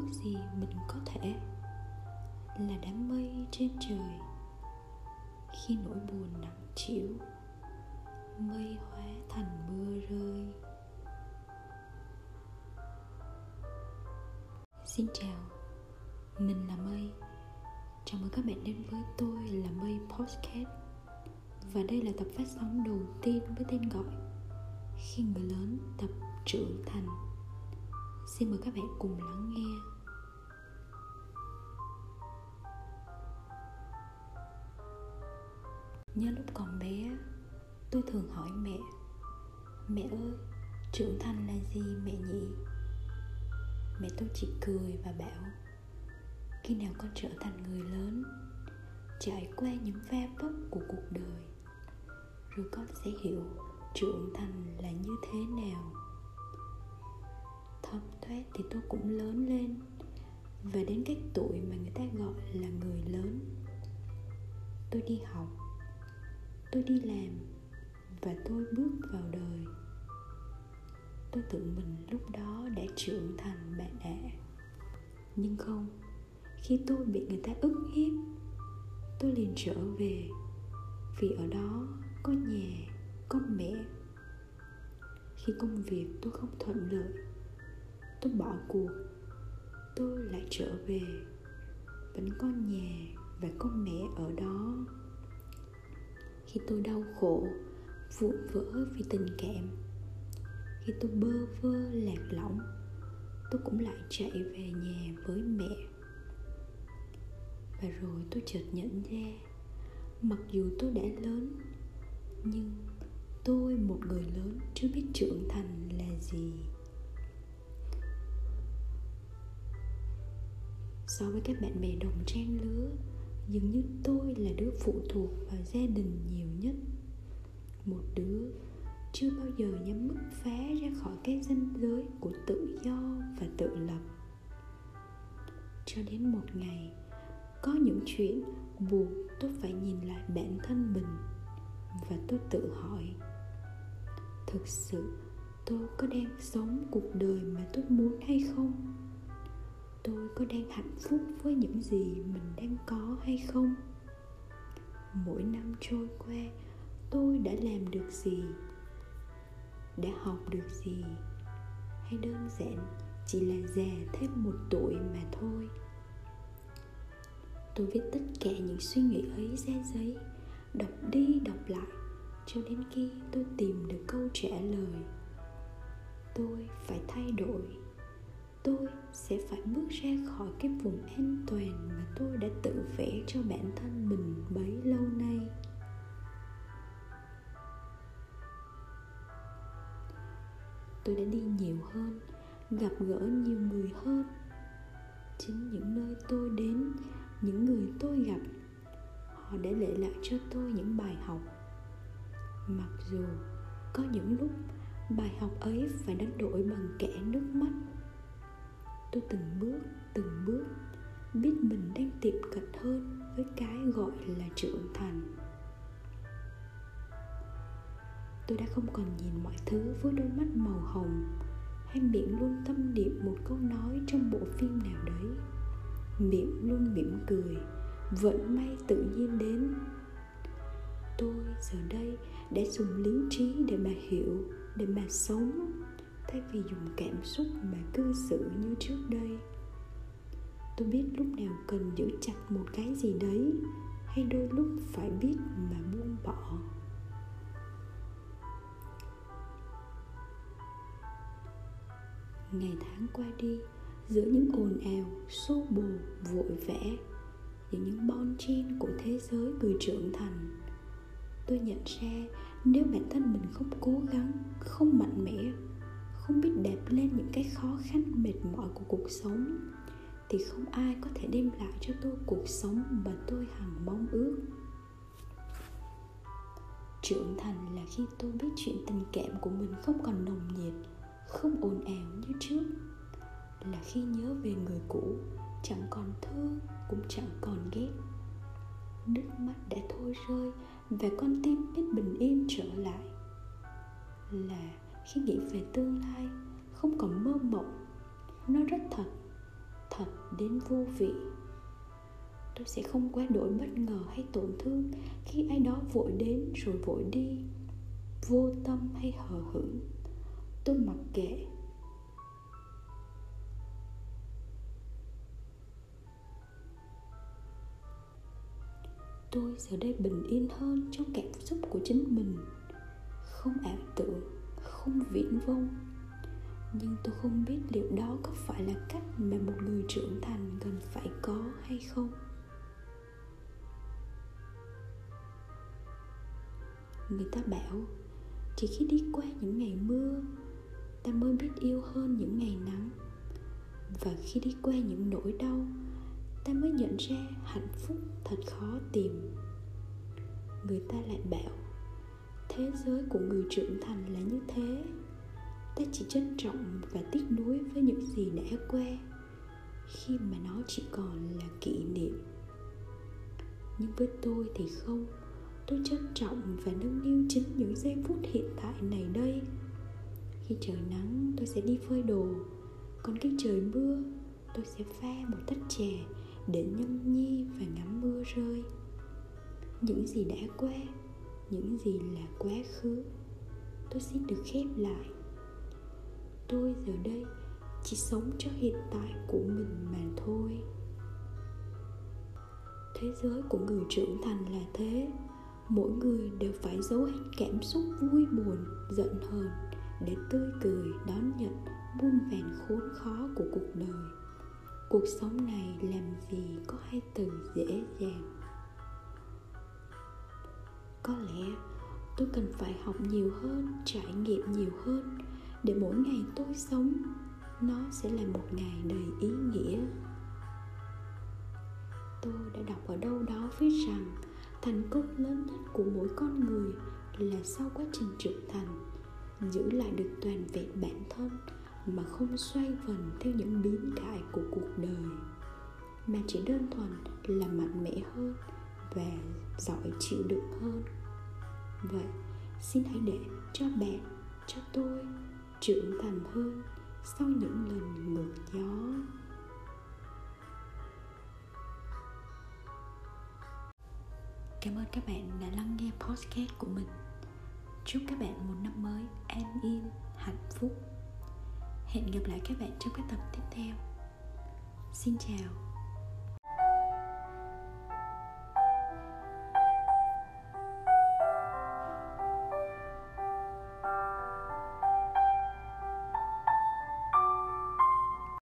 ước gì mình có thể là đám mây trên trời khi nỗi buồn nặng trĩu mây hóa thành mưa rơi. Xin chào, mình là mây. Chào mừng các bạn đến với tôi là mây podcast. Và đây là tập phát sóng đầu tiên với tên gọi khi người lớn tập trưởng thành xin mời các bạn cùng lắng nghe. Nhớ lúc còn bé, tôi thường hỏi mẹ mẹ ơi, trưởng thành là gì, mẹ nhỉ? Mẹ tôi chỉ cười và bảo, khi nào con trở thành người lớn, trải qua những va vấp của cuộc đời, rồi con sẽ hiểu trưởng thành là như thế nào thấm thoát thì tôi cũng lớn lên. Và đến cái tuổi mà người ta gọi là người lớn, tôi đi học, tôi đi làm và tôi bước vào đời. Tôi tưởng mình lúc đó đã trưởng thành bạn ạ nhưng không, khi tôi bị người ta ức hiếp, tôi liền trở về. Vì ở đó có nhà, có mẹ. Khi công việc tôi không thuận lợi tôi bỏ cuộc. Tôi lại trở về. Vẫn có nhà và có mẹ ở đó. Khi tôi đau khổ vụn vỡ vì tình cảm. Khi tôi bơ vơ, lạc lõng, tôi cũng lại chạy về nhà với mẹ. Và rồi tôi chợt nhận ra, mặc dù tôi đã lớn, nhưng tôi, một người lớn, chưa biết trưởng thành là gì. So với các bạn bè đồng trang lứa, dường như tôi là đứa phụ thuộc vào gia đình nhiều nhất. Một đứa chưa bao giờ nhắm mắt phá ra khỏi cái ranh giới của tự do và tự lập. Cho đến một ngày, có những chuyện buộc tôi phải nhìn lại bản thân mình và tôi tự hỏi, thực sự tôi có đang sống cuộc đời mà tôi muốn hay không? Tôi có đang hạnh phúc với những gì mình đang có hay không? Mỗi năm trôi qua, tôi đã làm được gì? Đã học được gì? Hay đơn giản chỉ là già thêm một tuổi mà thôi? Tôi viết tất cả những suy nghĩ ấy ra giấy, đọc đi đọc lại, cho đến khi tôi tìm được câu trả lời. Tôi phải thay đổi tôi sẽ phải bước ra khỏi cái vùng an toàn mà tôi đã tự vẽ cho bản thân mình bấy lâu nay. Tôi đã đi nhiều hơn, gặp gỡ nhiều người hơn. Chính những nơi tôi đến, những người tôi gặp, họ đã để lại cho tôi những bài học. Mặc dù có những lúc bài học ấy phải đánh đổi bằng kẻ nước mắt tôi từng bước từng bước biết mình đang tiệm cận hơn với cái gọi là trưởng thành. Tôi đã không còn nhìn mọi thứ với đôi mắt màu hồng hay miệng luôn tâm niệm một câu nói trong bộ phim nào đấy. Miệng luôn mỉm cười, vận may tự nhiên đến. Tôi giờ đây đã dùng lý trí để mà hiểu, để mà sống thay vì dùng cảm xúc mà cư xử như trước đây. Tôi biết lúc nào cần giữ chặt một cái gì đấy, hay đôi lúc phải biết mà buông bỏ. Ngày tháng qua đi, giữa những ồn ào, xô bồ, vội vã giữa những bon chen của thế giới người trưởng thành, tôi nhận ra nếu bản thân mình không cố gắng, không mạnh mẽ không biết đẹp lên những cái khó khăn mệt mỏi của cuộc sống, thì không ai có thể đem lại cho tôi cuộc sống mà tôi hằng mong ước. Trưởng thành là khi tôi biết chuyện tình cảm của mình không còn nồng nhiệt, không ồn ào như trước. Là khi nhớ về người cũ, chẳng còn thương cũng chẳng còn ghét. Nước mắt đã thôi rơi và con tim biết bình yên trở lại. Là khi nghĩ về tương lai, không còn mơ mộng, nó rất thật thật đến vô vị. Tôi sẽ không quá đổi bất ngờ hay tổn thương khi ai đó vội đến rồi vội đi, vô tâm hay hờ hững. Tôi mặc kệ. Tôi giờ đây bình yên hơn trong cảm xúc của chính mình. Không ảo tưởng không viễn vông. Nhưng tôi không biết liệu đó có phải là cách mà một người trưởng thành cần phải có hay không. Người ta bảo, chỉ khi đi qua những ngày mưa, ta mới biết yêu hơn những ngày nắng. Và khi đi qua những nỗi đau, ta mới nhận ra hạnh phúc thật khó tìm. Người ta lại bảo thế giới của người trưởng thành là như thế. Ta chỉ trân trọng và tiếc nuối với những gì đã qua khi mà nó chỉ còn là kỷ niệm. Nhưng với tôi thì không. Tôi trân trọng và nâng niu chính những giây phút hiện tại này đây. Khi trời nắng, tôi sẽ đi phơi đồ. Còn khi trời mưa, tôi sẽ pha một tách chè để nhâm nhi và ngắm mưa rơi. Những gì đã qua những gì là quá khứ, tôi xin được khép lại. Tôi giờ đây chỉ sống cho hiện tại của mình mà thôi. Thế giới của người trưởng thành là thế. Mỗi người đều phải giấu hết cảm xúc vui buồn, giận hờn để tươi cười, đón nhận muôn vàn khốn khó của cuộc đời. Cuộc sống này làm gì có hai từ dễ dàng có lẽ tôi cần phải học nhiều hơn, trải nghiệm nhiều hơn để mỗi ngày tôi sống. Nó sẽ là một ngày đầy ý nghĩa. Tôi đã đọc ở đâu đó viết rằng thành công lớn nhất của mỗi con người là sau quá trình trưởng thành, giữ lại được toàn vẹn bản thân mà không xoay vần theo những biến cải của cuộc đời, mà chỉ đơn thuần là mạnh mẽ hơn và giỏi chịu đựng hơn vậy xin hãy để cho bạn cho tôi trưởng thành hơn sau những lần ngược gió. Cảm ơn các bạn đã lắng nghe podcast của mình. Chúc các bạn một năm mới an yên, hạnh phúc. Hẹn gặp lại các bạn trong các tập tiếp theo. Xin chào.